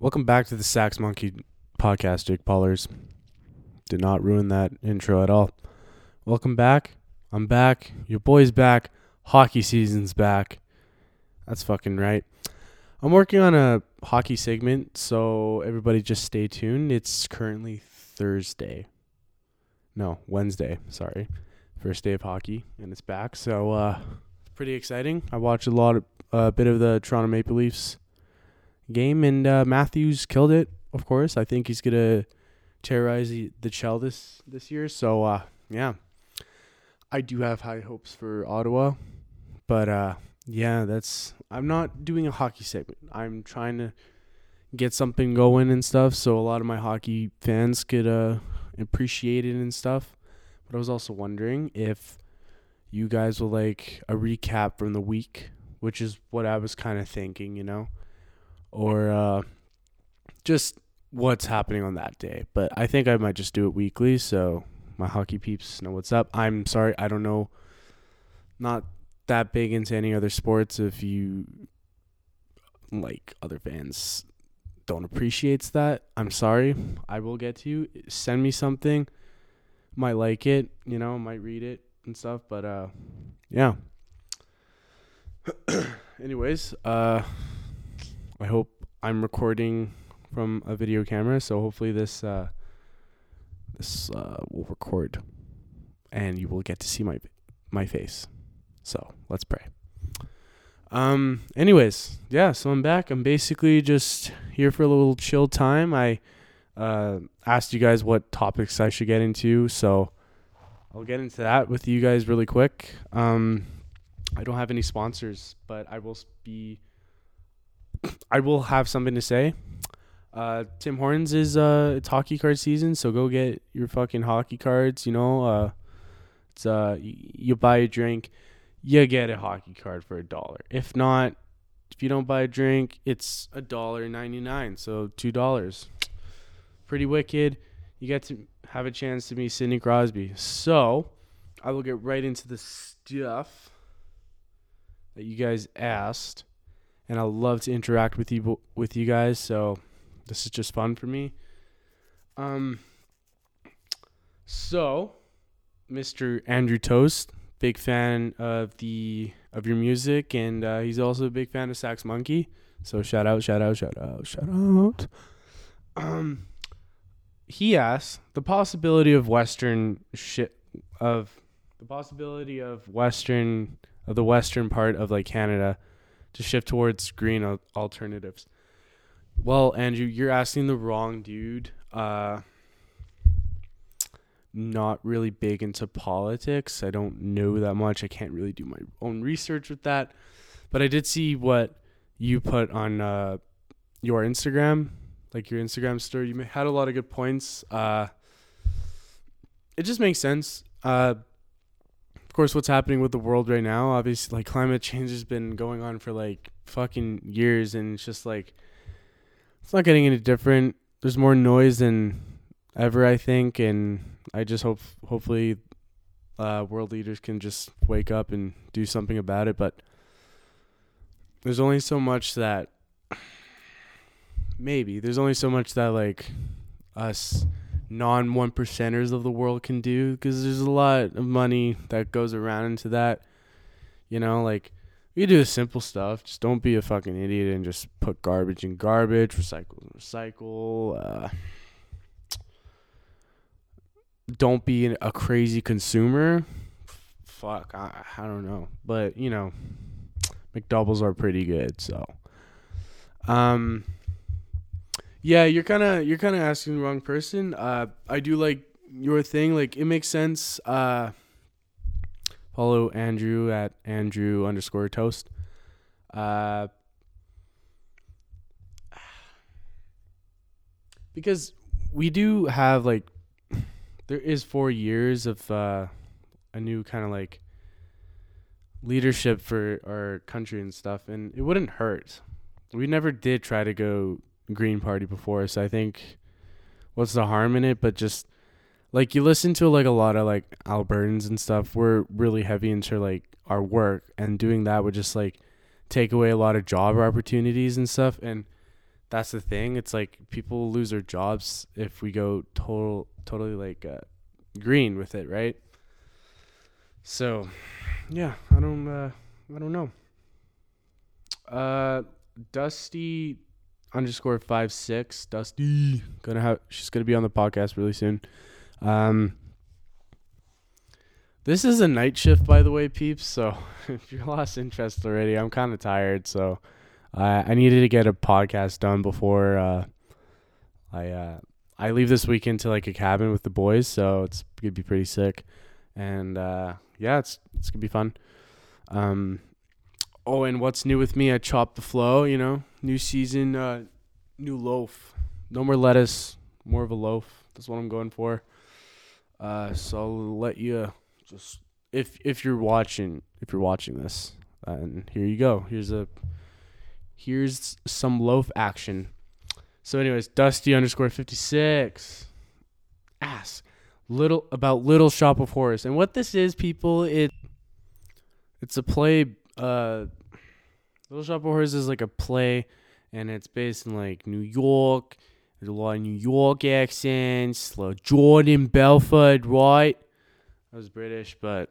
Welcome back to the Sax Monkey podcast, Jake Paulers. Did not ruin that intro at all. Welcome back. I'm back. Your boy's back. Hockey season's back. That's fucking right. I'm working on a hockey segment, so everybody just stay tuned. It's currently Thursday. No, Wednesday. Sorry. First day of hockey, and it's back. So, uh, pretty exciting. I watched a lot of, a uh, bit of the Toronto Maple Leafs game, and uh, Matthews killed it. Of course, I think he's gonna terrorize the, the this this year. So uh, yeah, I do have high hopes for Ottawa, but uh, yeah, that's I'm not doing a hockey segment. I'm trying to get something going and stuff, so a lot of my hockey fans could uh, appreciate it and stuff. But I was also wondering if you guys will like a recap from the week, which is what I was kind of thinking, you know or uh, just what's happening on that day. But I think I might just do it weekly so my hockey peeps know what's up. I'm sorry, I don't know. Not that big into any other sports. If you like other fans don't appreciates that, I'm sorry. I will get to you. Send me something. Might like it, you know, might read it and stuff. But uh, yeah. Anyways, uh I hope I'm recording from a video camera, so hopefully this uh, this uh, will record, and you will get to see my my face. So let's pray. Um. Anyways, yeah. So I'm back. I'm basically just here for a little chill time. I uh asked you guys what topics I should get into, so I'll get into that with you guys really quick. Um, I don't have any sponsors, but I will be I will have something to say. Uh, Tim Hortons is uh it's hockey card season, so go get your fucking hockey cards. You know, uh, it's uh you buy a drink, you get a hockey card for a dollar. If not, if you don't buy a drink, it's a dollar ninety nine, so two dollars. Pretty wicked. You get to have a chance to meet Sidney Crosby. So, I will get right into the stuff that you guys asked and I love to interact with you with you guys. So this is just fun for me. Um. So, Mr. Andrew Toast, big fan of the of your music, and uh, he's also a big fan of Sax Monkey. So shout out, shout out, shout out, shout out. Um, he asks the possibility of Western shit of the possibility of Western of the Western part of like Canada to shift towards green alternatives. Well, Andrew, you're asking the wrong dude. Uh, not really big into politics. I don't know that much. I can't really do my own research with that. But I did see what you put on uh, your Instagram, like your Instagram story. You had a lot of good points. Uh, it just makes sense. Uh, course, what's happening with the world right now, obviously, like climate change has been going on for like fucking years, and it's just like it's not getting any different. There's more noise than ever, I think, and I just hope, hopefully, uh, world leaders can just wake up and do something about it. But there's only so much that maybe there's only so much that like us non one percenters of the world can do because there's a lot of money that goes around into that. You know, like you do the simple stuff. Just don't be a fucking idiot and just put garbage in garbage, recycle and recycle. Uh, don't be a crazy consumer. Fuck, I, I don't know, but you know, McDoubles are pretty good. So, um, yeah, you're kind of you're kind of asking the wrong person. Uh, I do like your thing. Like it makes sense. Uh, follow Andrew at Andrew underscore toast. Uh, because we do have like there is four years of uh, a new kind of like leadership for our country and stuff, and it wouldn't hurt. We never did try to go Green Party before, so I think what's the harm in it? But just like you listen to like a lot of like Albertans and stuff, we're really heavy into like our work, and doing that would just like take away a lot of job opportunities and stuff. And that's the thing. It's like people lose their jobs if we go total totally like uh, green with it, right? So, yeah, I don't uh I don't know. Uh Dusty underscore five six Dusty gonna have she's gonna be on the podcast really soon. Um this is a night shift by the way, peeps, so if you lost interest already, I'm kinda tired, so I I needed to get a podcast done before uh I uh I leave this weekend to like a cabin with the boys, so it's gonna be pretty sick. And uh yeah, it's it's gonna be fun. Um oh and what's new with me? I chopped the flow, you know. New season, uh new loaf. No more lettuce, more of a loaf. That's what I'm going for. Uh so I'll let you just if if you're watching if you're watching this, and here you go. Here's a here's some loaf action. So, anyways, Dusty underscore fifty six. Ask little about Little Shop of Horrors, and what this is, people. It it's a play. Uh, Little Shop of Horrors is like a play, and it's based in like New York. There's a lot of New York accents. Like Jordan Belfort, right? I was British, but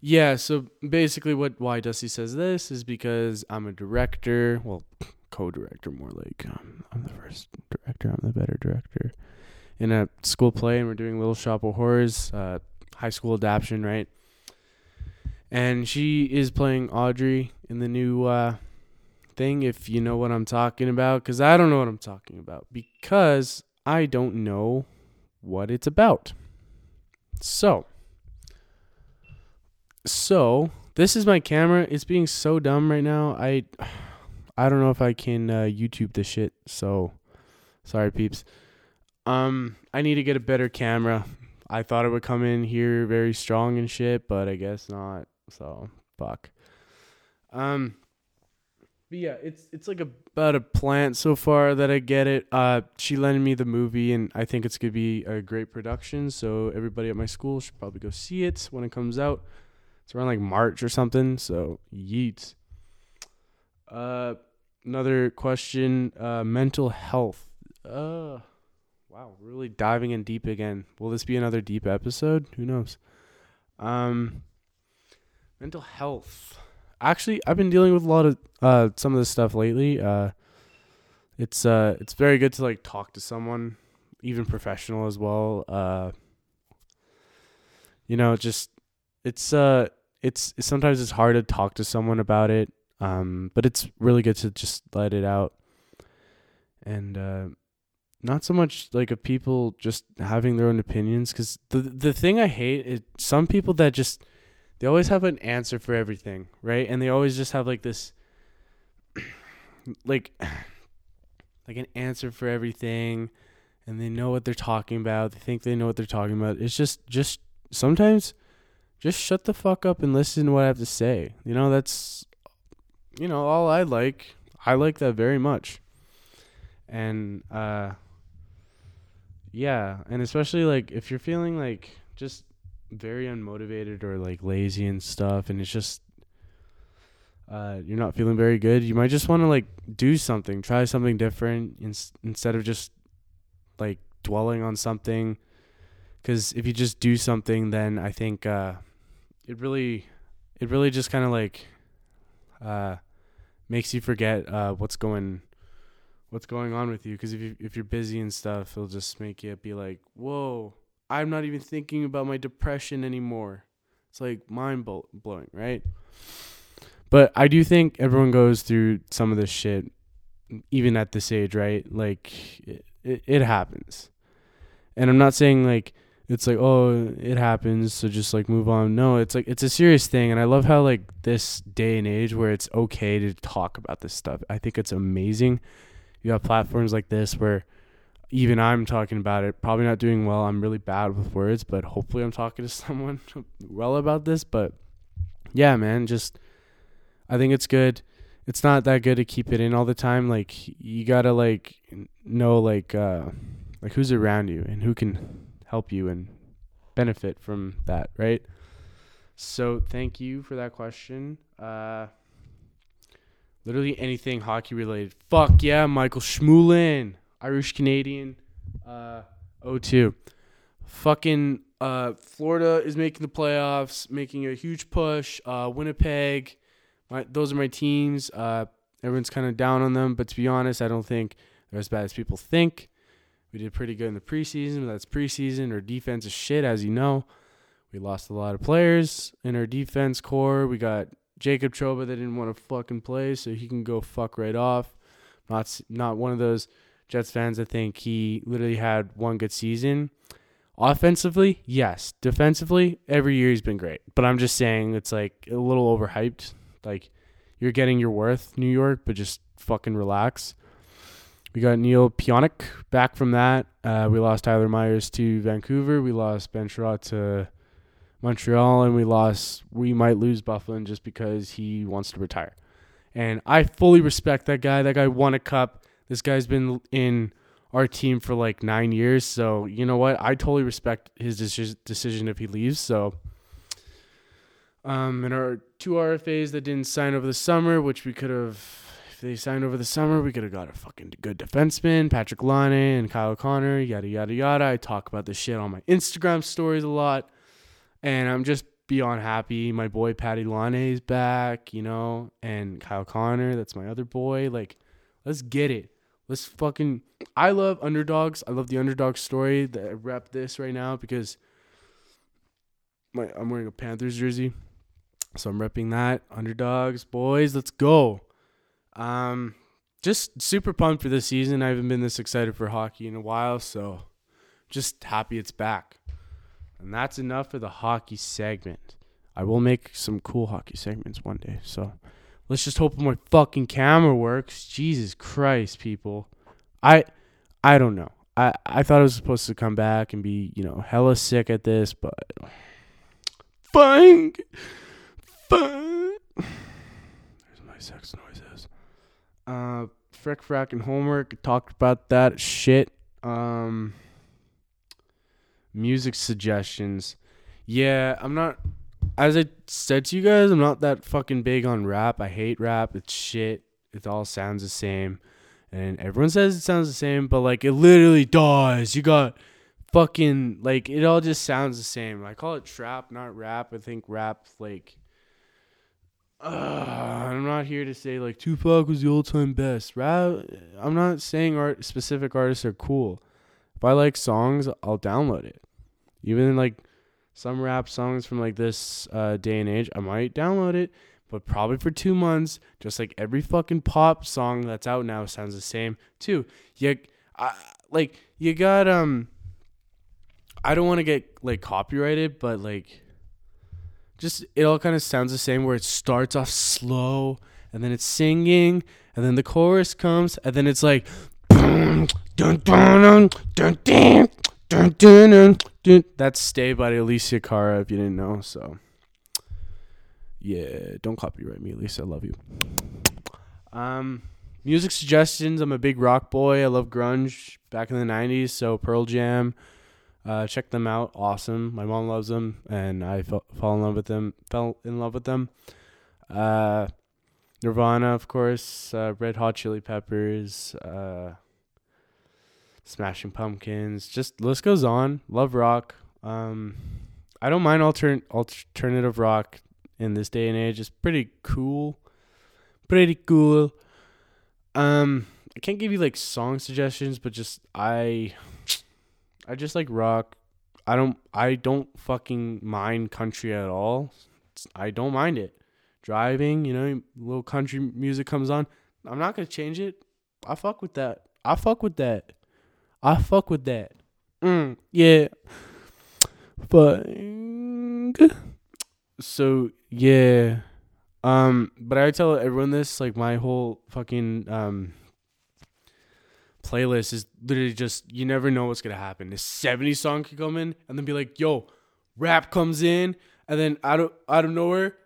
yeah. So basically, what why Dusty says this is because I'm a director. Well, co-director more like um, I'm the first director. I'm the better director in a school play, and we're doing Little Shop of Horrors, uh, high school adaptation, right? And she is playing Audrey in the new uh, thing. If you know what I'm talking about, because I don't know what I'm talking about because I don't know what it's about. So, so this is my camera. It's being so dumb right now. I I don't know if I can uh, YouTube this shit. So sorry, peeps. Um, I need to get a better camera. I thought it would come in here very strong and shit, but I guess not. So fuck. Um, but yeah, it's it's like about a plant so far that I get it. Uh, she lent me the movie, and I think it's gonna be a great production. So everybody at my school should probably go see it when it comes out. It's around like March or something. So yeet. Uh, another question. Uh, mental health. Uh, wow, really diving in deep again. Will this be another deep episode? Who knows? Um, mental health. Actually, I've been dealing with a lot of uh some of this stuff lately. Uh, it's uh it's very good to like talk to someone, even professional as well. Uh, you know, just it's uh it's sometimes it's hard to talk to someone about it um, but it's really good to just let it out. And uh, not so much like of people just having their own opinions because the the thing I hate is some people that just they always have an answer for everything, right? And they always just have like this like like an answer for everything and they know what they're talking about. They think they know what they're talking about. It's just just sometimes just shut the fuck up and listen to what I have to say. You know, that's you know, all I like. I like that very much. And uh yeah, and especially like if you're feeling like just very unmotivated or like lazy and stuff and it's just uh you're not feeling very good, you might just want to like do something, try something different in- instead of just like dwelling on something. Cuz if you just do something then I think uh it really it really just kind of like uh makes you forget uh, what's going what's going on with you. Because if you if you're busy and stuff it'll just make you be like whoa i'm not even thinking about my depression anymore. It's like mind blowing right? But i do think everyone goes through some of this shit even at this age right? Like it, it, it happens. And i'm not saying like it's like oh it happens so just like move on. No it's like it's a serious thing and i love how like this day and age where it's okay to talk about this stuff. I think it's amazing. You have platforms like this where even i'm talking about it probably not doing well i'm really bad with words but hopefully i'm talking to someone well about this but yeah man just i think it's good it's not that good to keep it in all the time like you gotta like know like uh like who's around you and who can help you and benefit from that, right? So thank you for that question. Uh, literally anything hockey related. Fuck yeah, Michael Schmulin, Irish Canadian, uh, 02. Fucking uh, Florida is making the playoffs, making a huge push. Uh, Winnipeg, my, those are my teams. Uh, everyone's kind of down on them, but to be honest, I don't think they're as bad as people think. We did pretty good in the preseason, but that's preseason. Our defense is shit, as you know. We lost a lot of players in our defense core. We got Jacob Trouba that didn't want to fucking play, so he can go fuck right off. Not not one of those Jets fans. I think he literally had one good season. Offensively, yes. Defensively, every year he's been great. But I'm just saying it's like a little overhyped. Like you're getting your worth, New York, but just fucking relax. We got Neal Pionk back from that. Uh, we lost Tyler Myers to Vancouver. We lost Ben Chiarot to Montreal, and we lost. We might lose Byfuglien just because he wants to retire. And I fully respect that guy. That guy won a cup. This guy's been in our team for like nine years. So you know what? I totally respect his decision if he leaves. So, um, and our two RFAs that didn't sign over the summer, which we could have, if they signed over the summer, we could have got a fucking good defenseman, Patrik Laine and Kyle Connor, yada yada yada. I talk about this shit on my Instagram stories a lot, and I'm just beyond happy. My boy Patty Laine is back, you know, and Kyle Connor, that's my other boy. Like, let's get it. Let's fucking. I love underdogs. I love the underdog story. That I rep this right now because my I'm wearing a Panthers jersey, so I'm repping that. Underdogs, boys, let's go. Um, just super pumped for this season. I haven't been this excited for hockey in a while, so just happy it's back. And that's enough for the hockey segment. I will make some cool hockey segments one day. So let's just hope my fucking camera works. Jesus Christ, people. I I don't know. I, I thought I was supposed to come back and be, you know, hella sick at this, but fine. Fine. There's my sex noises. Uh Frick Frack and homework talked about that shit. Um music suggestions. Yeah, I'm not as I said to you guys, I'm not that fucking big on rap. I hate rap. It's shit. It all sounds the same. And everyone says it sounds the same, but like it literally does. You got fucking like it all just sounds the same. I call it trap, not rap. I think rap like uh, I'm not here to say like Tupac was the all time best. Rap I'm not saying art specific artists are cool. If I like songs, I'll download it. Even like some rap songs from like this uh, day and age, I might download it, but probably for two months, just like every fucking pop song that's out now sounds the same too. You, I, like you got um. I don't want to get like copyrighted, but like, just it all kind of sounds the same. Where it starts off slow, and then it's singing, and then the chorus comes, and then it's like, dun dun dun dun dun dun dun dun. That's "Stay" by Alessia Cara. If you didn't know, so yeah, don't copyright me, Lisa. I love you. Um, music suggestions. I'm a big rock boy. I love grunge back in the '90s. So Pearl Jam. Uh, check them out. Awesome. My mom loves them, and I fell, fall in love with them. Fell in love with them. Uh, Nirvana, of course. Uh, Red Hot Chili Peppers. Uh, Smashing Pumpkins. Just list goes on. Love rock. Um, I don't mind alter- alternative rock in this day and age. It's pretty cool. Pretty cool. Um, I can't give you like song suggestions, but just I, I just like rock. I don't. I don't fucking mind country at all. I don't mind it. Driving, you know, little country music comes on. I'm not gonna change it. I fuck with that. I fuck with that. I fuck with that. Mm, yeah. Fuck. So yeah. Um, but I tell everyone this, like my whole fucking um playlist is literally just you never know what's gonna happen. This 70 song could come in and then be like, yo, rap comes in, and then out of out of nowhere,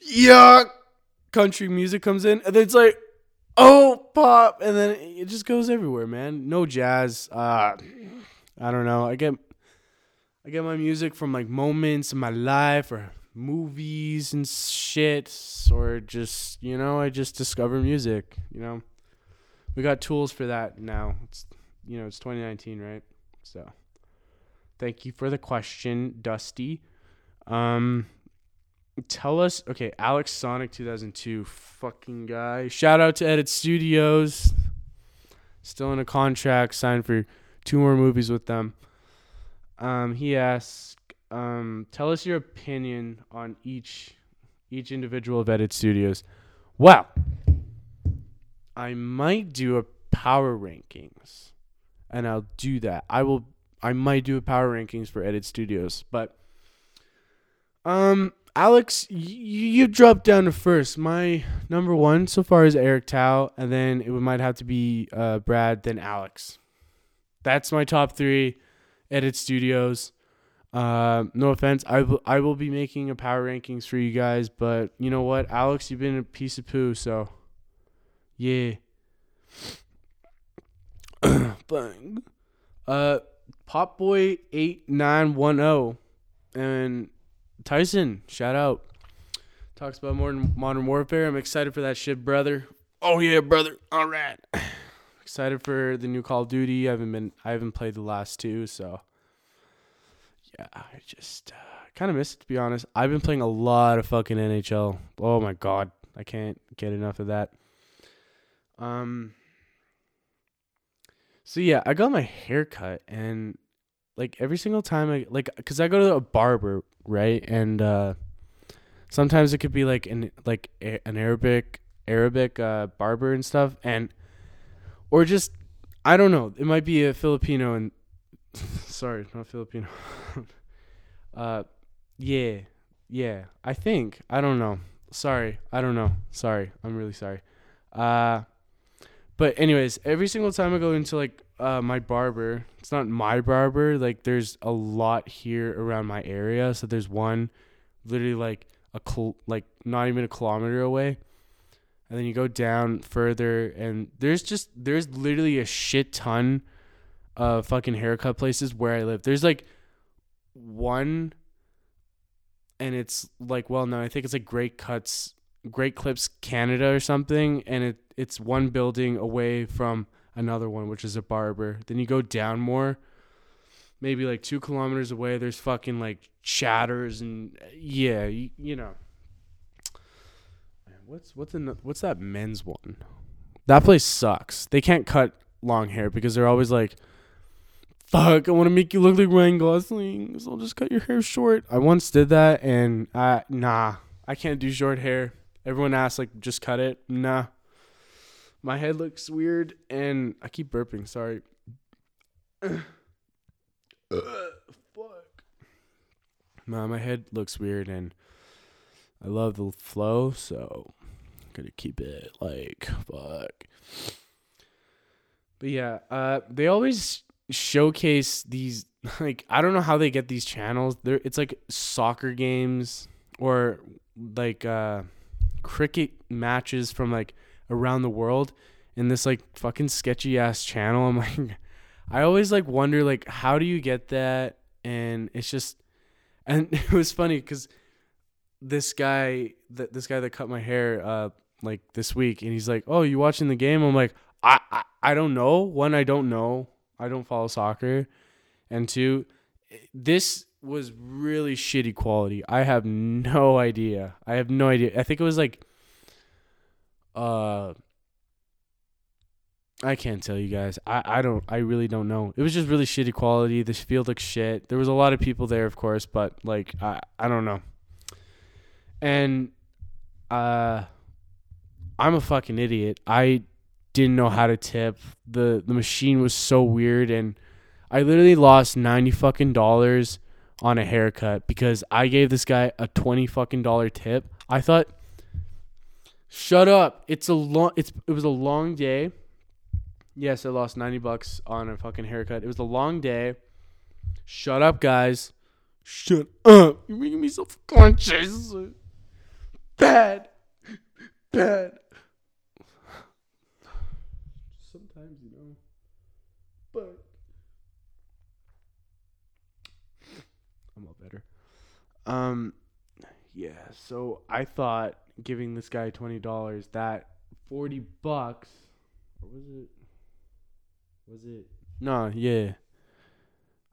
yeah, country music comes in, and then it's like, oh pop and then it just goes everywhere man no jazz uh i don't know i get i get my music from like moments in my life or movies and shit, or just you know, I just discover music. You know, we got tools for that now. It's you know, it's 2019, right? So, thank you for the question, Dusty. Um, tell us, okay, Alex Sonic 2002, fucking guy. Shout out to Edit Studios. Still in a contract, signed for two more movies with them. Um, he asks, um, tell us your opinion on each each individual of Edit Studios. Well, I might do a power rankings, and I'll do that. I will. I might do a power rankings for Edit Studios, but um, Alex, y- you dropped down to first. My number one so far is Eric Tao, and then it might have to be uh, Brad, then Alex. That's my top three. Edit Studios. Uh, no offense, I will I will be making a power rankings for you guys, but you know what, Alex, you've been a piece of poo, so yeah. Bang. Uh, Pop Boy eight nine one zero, and Tyson, shout out. Talks about modern modern warfare. I'm excited for that shit, brother. Oh yeah, brother. All right. excited for the new Call of Duty. I haven't been I haven't played the last two, so yeah, I just uh, kind of missed it to be honest. I've been playing a lot of fucking NHL. Oh my god, I can't get enough of that. Um. So yeah, I got my hair cut and like every single time I like cuz I go to a barber, right? And uh sometimes it could be like an like a, an Arabic Arabic uh barber and stuff and or just I don't know, it might be a Filipino and sorry, not Filipino. uh yeah. Yeah, I think. I don't know. Sorry. I don't know. Sorry. I'm really sorry. Uh but anyways, every single time I go into like uh, my barber, it's not my barber. Like there's a lot here around my area. So there's one, literally like a cl- like not even a kilometer away, and then you go down further, and there's just there's literally a shit ton of fucking haircut places where I live. There's like one, and it's like well no, I think it's like Great Cuts, Great Clips Canada or something, and it it's one building away from another one, which is a barber. Then you go down more, maybe like two kilometers away. There's fucking like chatters and yeah, you, you know. What's what's in the, what's that men's one? That place sucks. They can't cut long hair because they're always like, "Fuck, I want to make you look like Ryan Gosling, so I'll just cut your hair short." I once did that, and uh, nah, I can't do short hair. Everyone asks like, "Just cut it." Nah, my head looks weird, and I keep burping. Sorry. fuck. Nah, my head looks weird, and I love the flow, so I'm gonna keep it like fuck. But yeah, uh, they always showcase these like I don't know how they get these channels. There, it's like soccer games or like uh, cricket matches from like around the world in this like fucking sketchy ass channel. I'm like, I always like wonder like how do you get that? And it's just, and it was funny because this guy that this guy that cut my hair uh like this week, and he's like, oh, you watching the game? I'm like, I I, I don't know. One, I don't know. I don't follow soccer, and two, this was really shitty quality. I have no idea. I have no idea. I think it was like uh I can't tell you guys. I, I don't I really don't know. It was just really shitty quality. This field looked shit. There was a lot of people there of course, but like I I don't know. And uh I'm a fucking idiot. I didn't know how to tip. The the machine was so weird and I literally lost 90 fucking dollars on a haircut because I gave this guy a 20 fucking dollar tip. I thought Shut up. It's a long it's it was a long day. Yes, I lost 90 bucks on a fucking haircut. It was a long day. Shut up, guys. Shut up. You're making me so conscious. Bad. Bad. Sometimes, you know. But I'm all better. Um yeah. So I thought giving this guy twenty dollars, that forty bucks, or was it? Was it? No, yeah.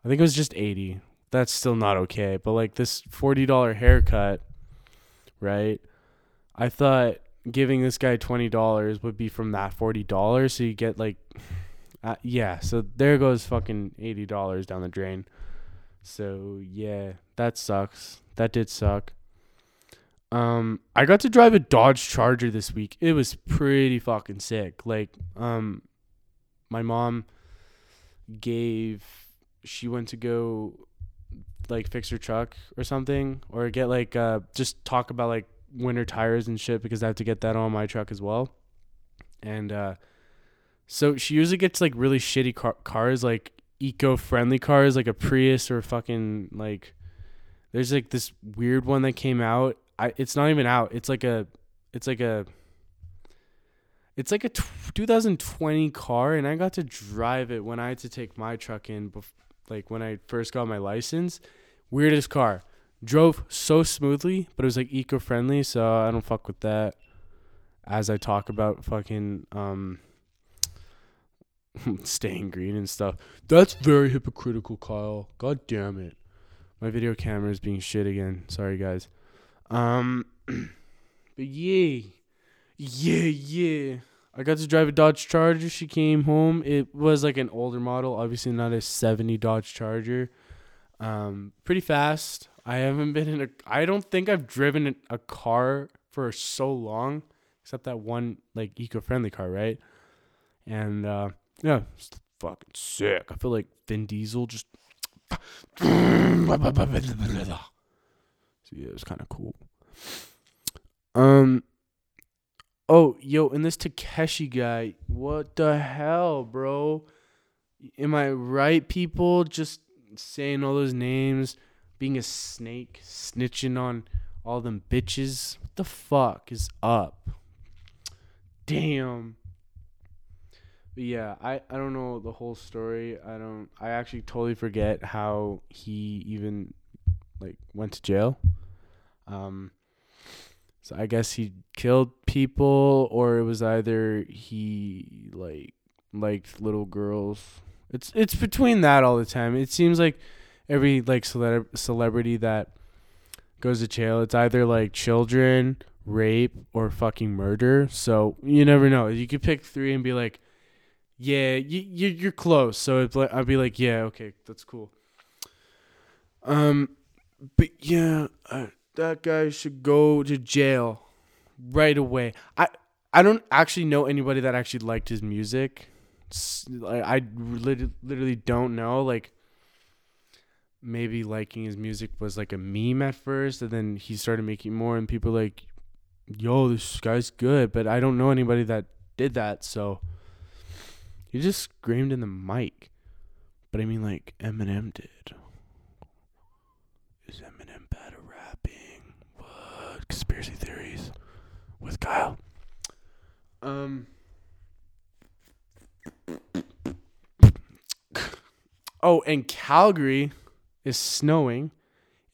I think it was just eighty. That's still not okay. But like this forty dollar haircut, right? I thought giving this guy twenty dollars would be from that forty dollars, so you get like, uh, yeah. So there goes fucking eighty dollars down the drain. So yeah, that sucks. That did suck. Um, I got to drive a Dodge Charger this week. It was pretty fucking sick. Like, um, my mom gave. She went to go, like, fix her truck or something, or get like, uh, just talk about like winter tires and shit because I have to get that on my truck as well. And uh, so she usually gets like really shitty car- cars, like eco-friendly cars, like a Prius or fucking like. There's like this weird one that came out. I it's not even out. It's like a, it's like a. It's like a t- 2020 car, and I got to drive it when I had to take my truck in, bef- like when I first got my license. Weirdest car drove so smoothly, but it was like eco friendly, so I don't fuck with that. As I talk about fucking um staying green and stuff. That's very hypocritical, Kyle. God damn it. My video camera is being shit again. Sorry guys. Um but yeah. Yeah, yeah. I got to drive a Dodge Charger. She came home. It was like an older model, obviously not a 70 Dodge Charger. Um, pretty fast. I haven't been in a. I don't think I've driven a car for so long, except that one like eco-friendly car, right? And uh, yeah, it's fucking sick. I feel like Vin Diesel just. so yeah, it was kind of cool. Um. Oh, yo, and this Tekashi guy, what the hell, bro? Am I right, people? Just saying all those names being a snake, snitching on all them bitches. What the fuck is up? Damn. But yeah, I, I don't know the whole story. I don't I actually totally forget how he even like went to jail. Um so I guess he killed people or it was either he like liked little girls. It's it's between that all the time. It seems like every like cele- celebrity that goes to jail, it's either like children, rape, or fucking murder. So you never know. You could pick three and be like, yeah, you, you you're close. So like, I'd be like, yeah, okay, that's cool. Um, but yeah, uh, that guy should go to jail right away. I I don't actually know anybody that actually liked his music. I, I literally don't know. Like, maybe liking his music was like a meme at first, and then he started making more, and people like, "Yo, this guy's good," but I don't know anybody that did that, so he just screamed in the mic. But I mean, like Eminem did. Is Eminem bad at rapping? What conspiracy theories with Kyle? Um. Oh, and Calgary is snowing.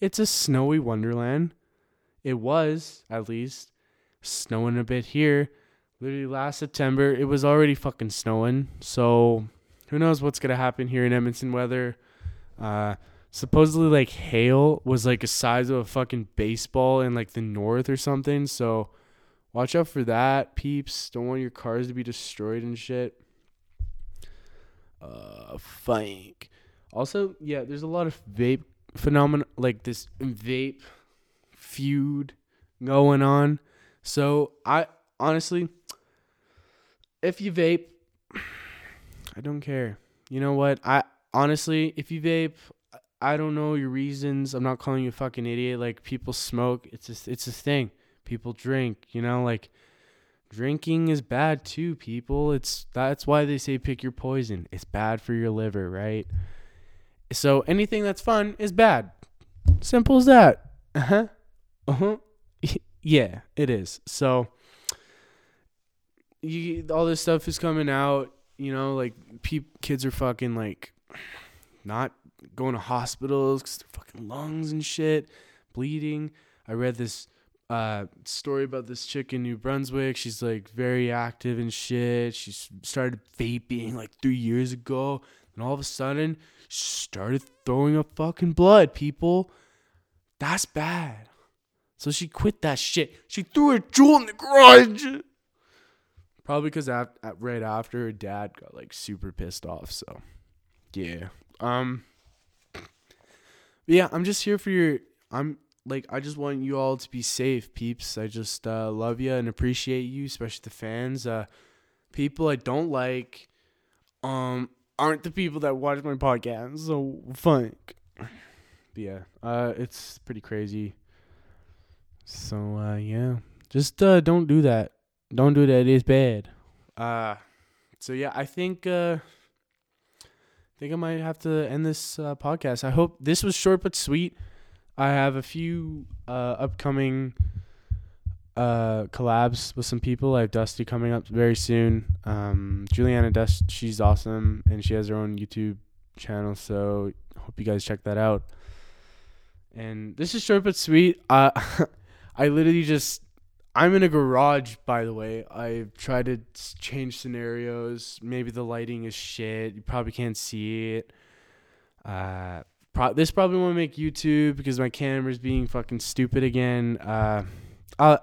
It's a snowy wonderland. It was, at least, snowing a bit here. Literally last September, it was already fucking snowing. So who knows what's gonna happen here in Edmonton weather. Uh supposedly like hail was like a size of a fucking baseball in like the north or something. So watch out for that, peeps. Don't want your cars to be destroyed and shit. Uh, flank. Also, yeah, there's a lot of vape phenomena, like this vape feud going on. So I honestly, if you vape, I don't care. You know what? I honestly, if you vape, I don't know your reasons. I'm not calling you a fucking idiot. Like people smoke. It's just it's a thing. People drink. You know, like drinking is bad too. People. It's that's why they say pick your poison. It's bad for your liver, right? So anything that's fun is bad. Simple as that. Uh huh. Uh huh. yeah, it is. So you all this stuff is coming out. You know, like pe- kids are fucking like not going to hospitals because their fucking lungs and shit bleeding. I read this uh story about this chick in New Brunswick. She's like very active and shit. She started vaping like three years ago, and all of a sudden, she started throwing up fucking blood. People, that's bad. So she quit that shit. She threw a Juul in the garage. Probably because af- right after her dad got like super pissed off. So, yeah. Um. Yeah, I'm just here for your. I'm like I just want you all to be safe, peeps. I just uh, love you and appreciate you, especially the fans. Uh, people I don't like, um, aren't the people that watch my podcast. So fuck. But yeah, uh, it's pretty crazy. So uh, yeah, just uh, don't do that. Don't do that. It's bad. Uh, so yeah, I think uh, I think I might have to end this uh, podcast. I hope this was short but sweet. I have a few uh, upcoming uh, collabs with some people. I have Dusty coming up very soon. Um, Juliana Dust, she's awesome, and she has her own YouTube channel. So hope you guys check that out. And this is short but sweet. Uh, I literally just I'm in a garage, by the way. I've tried to change scenarios. Maybe the lighting is shit. You probably can't see it. Uh, pro- this probably won't make YouTube because my camera's being fucking stupid again. Uh, I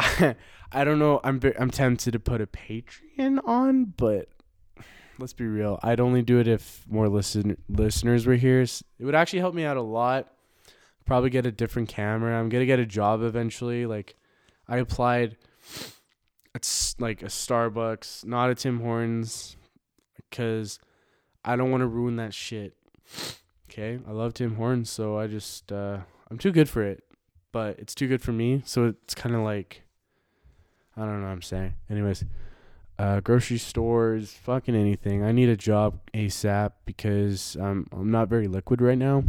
I don't know. I'm I'm tempted to put a Patreon on, but let's be real. I'd only do it if more listen listeners were here. It would actually help me out a lot. Probably get a different camera. I'm gonna get a job eventually. Like, I applied. It's like a Starbucks, not a Tim Hortons, because I don't want to ruin that shit. Okay, I love Tim Hortons, so I just uh, I'm too good for it, but it's too good for me. So it's kind of like I don't know what I'm saying. Anyways, uh, grocery stores, fucking anything. I need a job ASAP because I'm I'm not very liquid right now.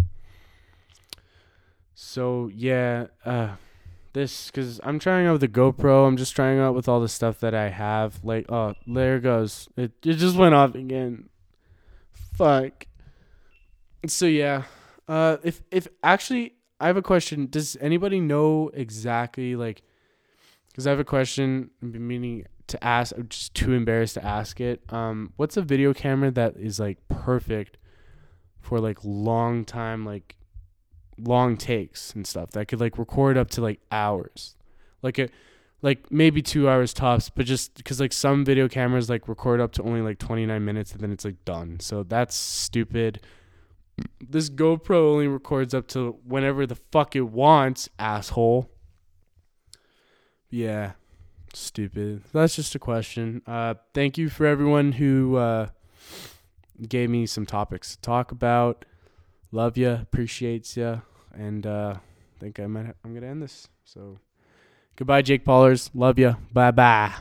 So yeah, uh, this because I'm trying out with the GoPro. I'm just trying out with all the stuff that I have. Like, oh, there goes. It it just went off again. Fuck. So yeah, uh, if if actually I have a question. Does anybody know exactly like? Because I have a question. I've been meaning to ask. I'm just too embarrassed to ask it. Um, what's a video camera that is like perfect for like long time like long takes and stuff that could like record up to like hours, like a like maybe two hours tops, but just because like some video cameras like record up to only like 29 minutes and then it's like done. So that's stupid. This GoPro only records up to whenever the fuck it wants, asshole. Yeah, stupid. That's just a question. Uh, thank you for everyone who uh, gave me some topics to talk about. Love ya, appreciates ya, and uh, think I might. I'm gonna end this. So, goodbye, Jake Paulers. Love ya. Bye bye.